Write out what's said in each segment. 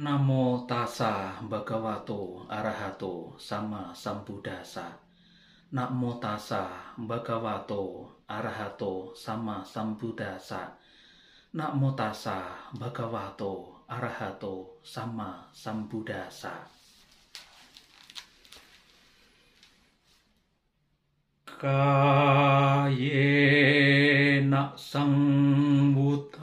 Namo tassa bhagavato arahato sama sambuddhasa. Namo tassa bhagavato arahato sama sambuddhasa. Namo tassa bhagavato arahato sama sambuddhasa. Kayena sambuddha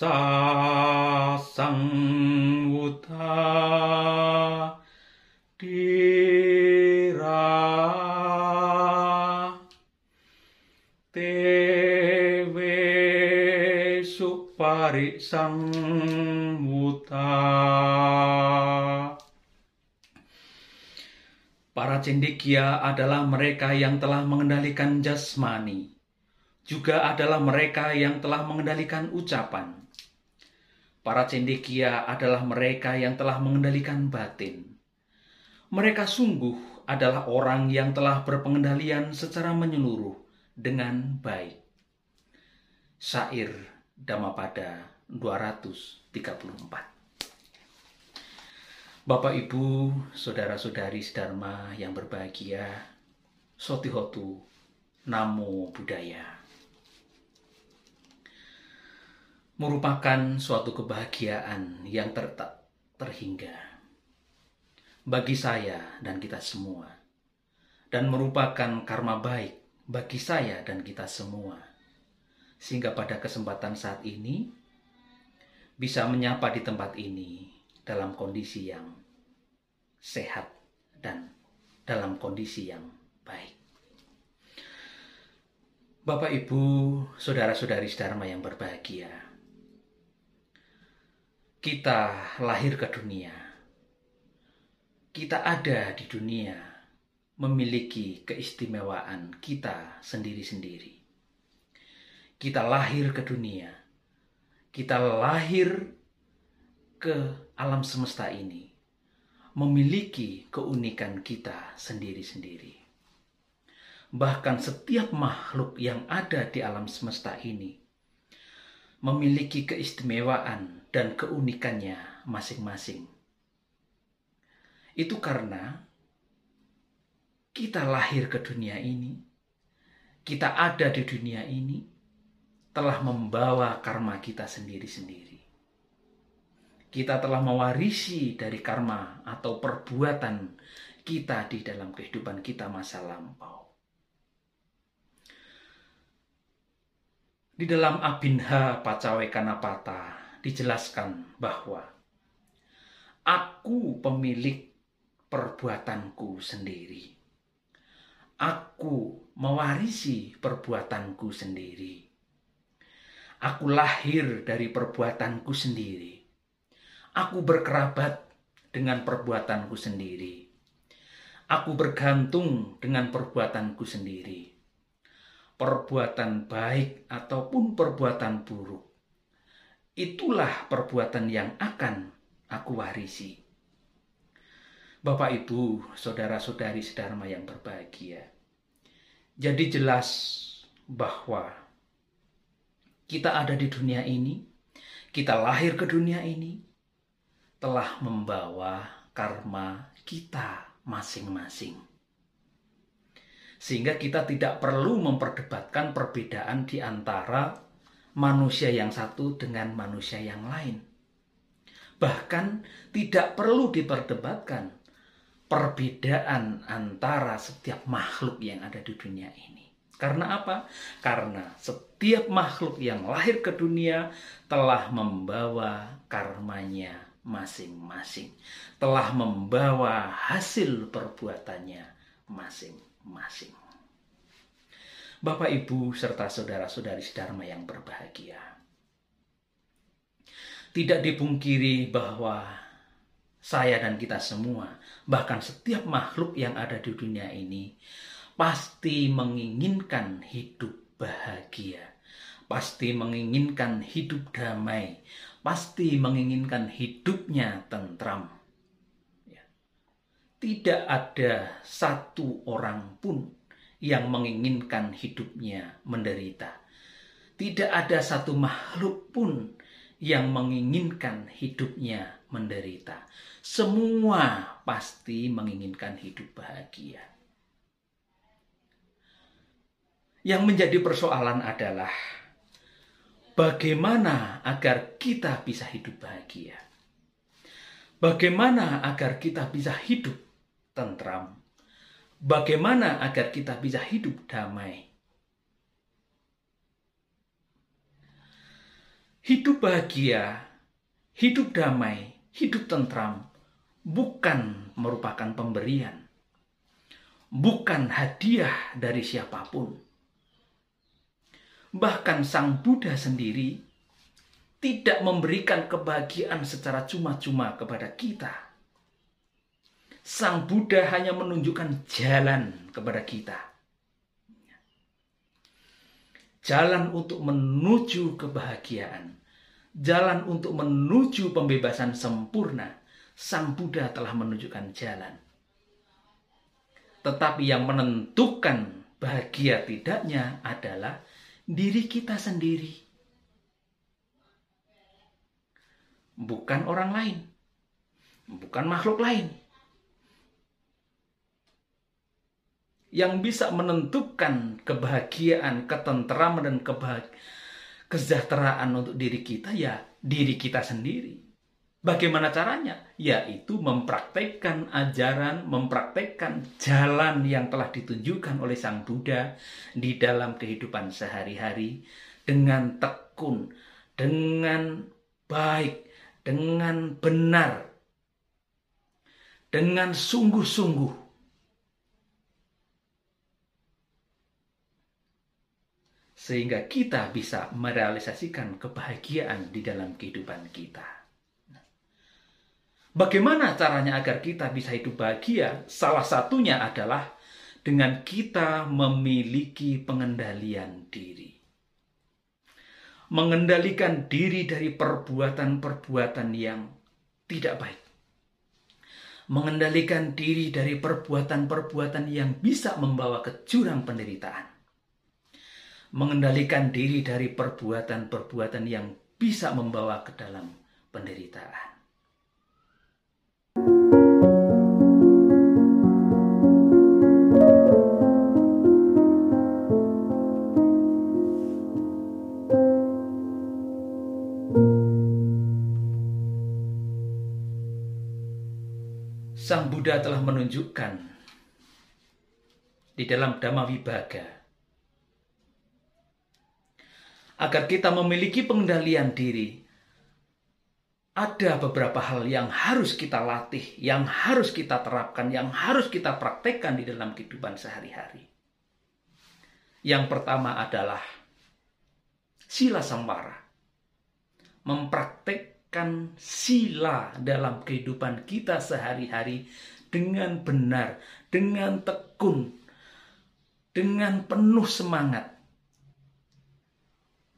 manasa sambuddha dira supari sambuddha Para cendekia adalah mereka yang telah mengendalikan jasmani, juga adalah mereka yang telah mengendalikan ucapan. Para cendekia adalah mereka yang telah mengendalikan batin. Mereka sungguh adalah orang yang telah berpengendalian secara menyeluruh dengan baik. Syair Dhammapada 234 Bapak Ibu, saudara-saudari Dharma yang berbahagia, Sotihotu, Namo Buddhaya. Merupakan suatu kebahagiaan yang ter terhingga bagi saya dan kita semua. Dan merupakan karma baik bagi saya dan kita semua. Sehingga pada kesempatan saat ini bisa menyapa di tempat ini dalam kondisi yang sehat dan dalam kondisi yang baik. Bapak, Ibu, saudara-saudari Dharma yang berbahagia. Kita lahir ke dunia. Kita ada di dunia memiliki keistimewaan kita sendiri-sendiri. Kita lahir ke dunia. Kita lahir ke alam semesta ini memiliki keunikan kita sendiri-sendiri. Bahkan setiap makhluk yang ada di alam semesta ini memiliki keistimewaan dan keunikannya masing-masing. Itu karena kita lahir ke dunia ini, kita ada di dunia ini, telah membawa karma kita sendiri-sendiri kita telah mewarisi dari karma atau perbuatan kita di dalam kehidupan kita masa lampau. Di dalam Abinha Pacawekanapata dijelaskan bahwa aku pemilik perbuatanku sendiri. Aku mewarisi perbuatanku sendiri. Aku lahir dari perbuatanku sendiri Aku berkerabat dengan perbuatanku sendiri. Aku bergantung dengan perbuatanku sendiri. Perbuatan baik ataupun perbuatan buruk. Itulah perbuatan yang akan aku warisi. Bapak Ibu, saudara-saudari sedharma yang berbahagia. Jadi jelas bahwa kita ada di dunia ini, kita lahir ke dunia ini, telah membawa karma kita masing-masing. Sehingga kita tidak perlu memperdebatkan perbedaan di antara manusia yang satu dengan manusia yang lain. Bahkan tidak perlu diperdebatkan perbedaan antara setiap makhluk yang ada di dunia ini. Karena apa? Karena setiap makhluk yang lahir ke dunia telah membawa karmanya masing-masing, telah membawa hasil perbuatannya masing-masing. Bapak, Ibu, serta saudara-saudari Dharma yang berbahagia. Tidak dipungkiri bahwa saya dan kita semua, bahkan setiap makhluk yang ada di dunia ini, pasti menginginkan hidup bahagia, pasti menginginkan hidup damai, pasti menginginkan hidupnya tentram. Tidak ada satu orang pun yang menginginkan hidupnya menderita. Tidak ada satu makhluk pun yang menginginkan hidupnya menderita. Semua pasti menginginkan hidup bahagia. Yang menjadi persoalan adalah bagaimana agar kita bisa hidup bahagia. Bagaimana agar kita bisa hidup tentram. Bagaimana agar kita bisa hidup damai. Hidup bahagia, hidup damai, hidup tentram bukan merupakan pemberian, bukan hadiah dari siapa pun Bahkan Sang Buddha sendiri tidak memberikan kebahagiaan secara cuma-cuma kepada kita. Sang Buddha hanya menunjukkan jalan kepada kita. Jalan untuk menuju kebahagiaan. Jalan untuk menuju pembebasan sempurna. Sang Buddha telah menunjukkan jalan. Tetapi yang menentukan bahagia tidaknya adalah diri kita sendiri. Bukan orang lain. Bukan makhluk lain. Yang bisa menentukan kebahagiaan, ketenteraman, dan kesejahteraan untuk diri kita ya diri kita sendiri. Bagaimana caranya? Yaitu mempraktekkan ajaran, mempraktekkan jalan yang telah ditunjukkan oleh Sang Buddha di dalam kehidupan sehari-hari dengan tekun, dengan baik, dengan benar, dengan sungguh-sungguh. Sehingga kita bisa merealisasikan kebahagiaan di dalam kehidupan kita. Bagaimana caranya agar kita bisa hidup bahagia? Salah satunya adalah dengan kita memiliki pengendalian diri. Mengendalikan diri dari perbuatan-perbuatan yang tidak baik. Mengendalikan diri dari perbuatan-perbuatan yang bisa membawa ke penderitaan. Mengendalikan diri dari perbuatan-perbuatan yang bisa membawa ke dalam penderitaan. Sang Buddha telah menunjukkan di dalam Dhamma Vibhaga agar kita memiliki pengendalian diri. Ada beberapa hal yang harus kita latih, yang harus kita terapkan, yang harus kita praktekkan di dalam kehidupan sehari-hari. Yang pertama adalah sila samvara. Mempraktek menerapkan sila dalam kehidupan kita sehari-hari dengan benar, dengan tekun, dengan penuh semangat.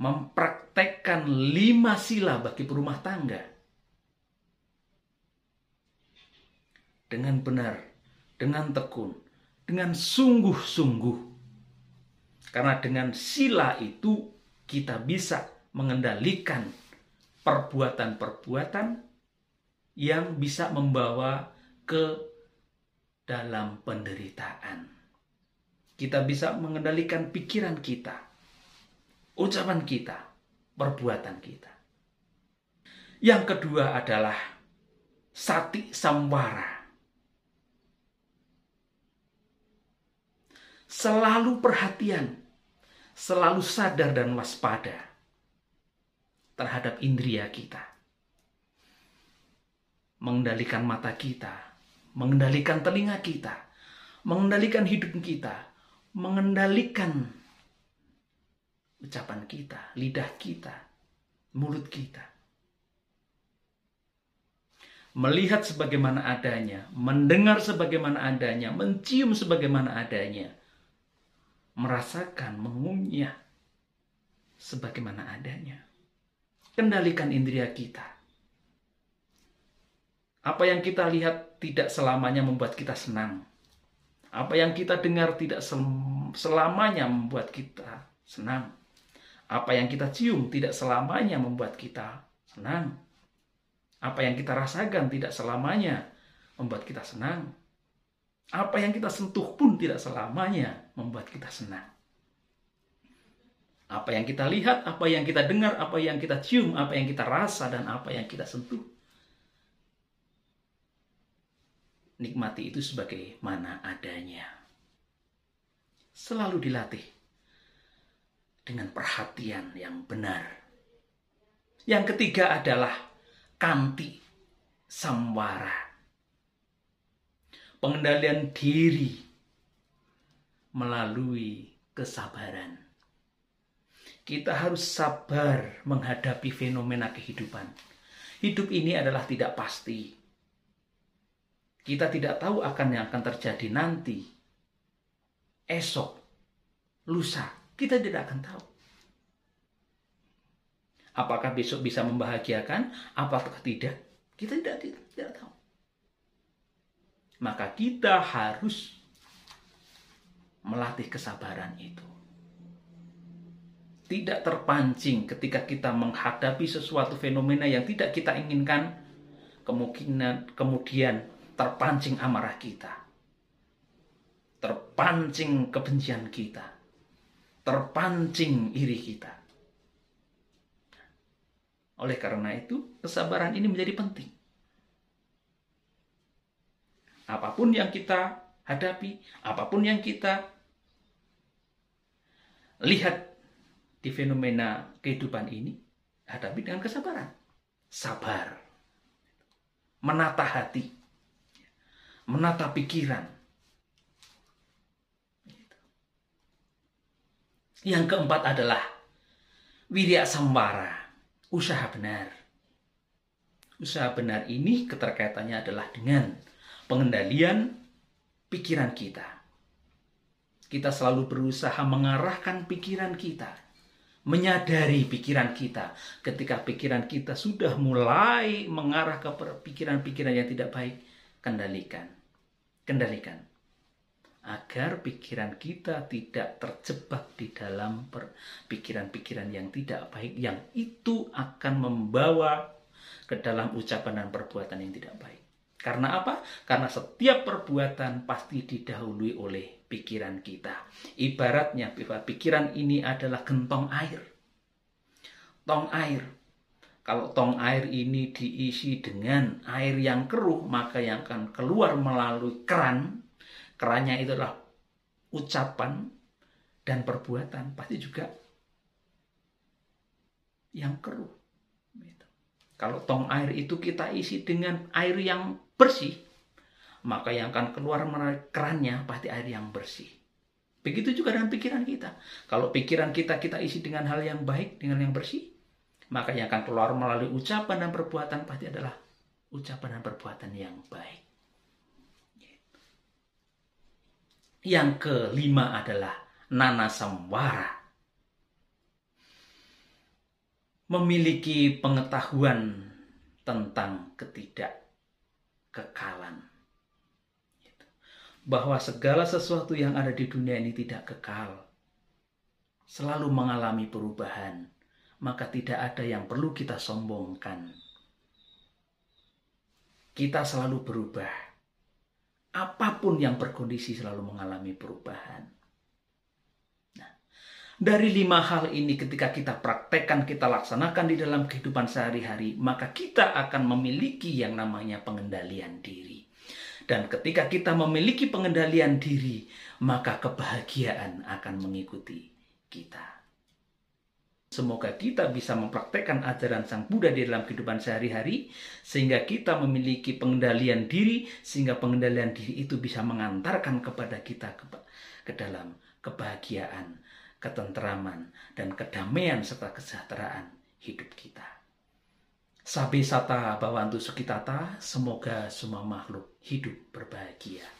Mempraktekkan lima sila bagi perumah tangga. Dengan benar, dengan tekun, dengan sungguh-sungguh. Karena dengan sila itu kita bisa mengendalikan perbuatan-perbuatan yang bisa membawa ke dalam penderitaan. Kita bisa mengendalikan pikiran kita, ucapan kita, perbuatan kita. Yang kedua adalah sati samwara. Selalu perhatian, selalu sadar dan waspada terhadap indria kita. Mengendalikan mata kita, mengendalikan telinga kita, mengendalikan hidup kita, mengendalikan ucapan kita, lidah kita, mulut kita. Melihat sebagaimana adanya, mendengar sebagaimana adanya, mencium sebagaimana adanya, merasakan, mengunyah sebagaimana adanya. Kendalikan indria kita. Apa yang kita lihat tidak selamanya membuat kita senang. Apa yang kita dengar tidak selamanya membuat kita senang. Apa yang kita cium tidak selamanya membuat kita senang. Apa yang kita rasakan tidak selamanya membuat kita senang. Apa yang kita sentuh pun tidak selamanya membuat kita senang. Apa yang kita lihat, apa yang kita dengar, apa yang kita cium, apa yang kita rasa, dan apa yang kita sentuh. Nikmati itu sebagai mana adanya. Selalu dilatih dengan perhatian yang benar. Yang ketiga adalah kanti samwara. Pengendalian diri melalui kesabaran. Kita harus sabar menghadapi fenomena kehidupan. Hidup ini adalah tidak pasti. Kita tidak tahu akan yang akan terjadi nanti, esok, lusa. Kita tidak akan tahu. Apakah besok bisa membahagiakan? Apakah tidak? Kita tidak, tidak, tidak tahu. Maka kita harus melatih kesabaran itu. Tidak terpancing ketika kita menghadapi sesuatu fenomena yang tidak kita inginkan, kemungkinan kemudian terpancing amarah kita. Terpancing kebencian kita. Terpancing iri kita oleh karena itu, kesabaran ini menjadi penting. Apa pun yang kita hadapi, apa pun yang kita lihat di fenomena kehidupan ini, hadapi dengan kesabaran. Sabar. Menata hati. Menata pikiran. Yang keempat adalah wirya sambara usaha benar. Usaha benar ini keterkaitannya adalah dengan pengendalian pikiran kita. Kita selalu berusaha mengarahkan pikiran kita, menyadari pikiran kita. Ketika pikiran kita sudah mulai mengarah ke pikiran-pikiran yang tidak baik, kendalikan. Kendalikan agar pikiran kita tidak terjebak di dalam pikiran-pikiran yang tidak baik yang itu akan membawa ke dalam ucapan dan perbuatan yang tidak baik. Karena apa? Karena setiap perbuatan pasti didahului oleh pikiran kita. Ibaratnya pikiran ini adalah gentong air. Tong air. Kalau tong air ini diisi dengan air yang keruh, maka yang akan keluar melalui keran kerannya itu adalah ucapan dan perbuatan pasti juga yang keruh. Gitu. Kalau tong air itu kita isi dengan air yang bersih, maka yang akan keluar melalui kerannya pasti air yang bersih. Begitu juga dengan pikiran kita. Kalau pikiran kita kita isi dengan hal yang baik, dengan yang bersih, maka yang akan keluar melalui ucapan dan perbuatan pasti adalah ucapan dan perbuatan yang baik. Yang kelima adalah nana samwara. Memiliki pengetahuan tentang ketidakkekalan. Bahwa segala sesuatu yang ada di dunia ini tidak kekal. Selalu mengalami perubahan. Maka tidak ada yang perlu kita sombongkan. Kita selalu berubah apa pun yang berkondisi selalu mengalami perubahan. Nah, dari lima hal ini ketika kita praktekkan, kita laksanakan di dalam kehidupan sehari-hari, maka kita akan memiliki yang namanya pengendalian diri. Dan ketika kita memiliki pengendalian diri, maka kebahagiaan akan mengikuti kita. Semoga kita bisa mempraktekkan ajaran Sang Buddha di dalam kehidupan sehari-hari, sehingga kita memiliki pengendalian diri, sehingga pengendalian diri itu bisa mengantarkan kepada kita ke, ke dalam kebahagiaan, ketentraman, dan kedamaian serta kesejahteraan hidup kita. Sabi sata bawantu sukitata, semoga semua makhluk hidup berbahagia.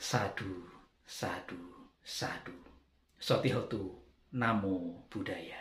Sadu, sadu, sadu. Sotihotu Namo Buddhaya.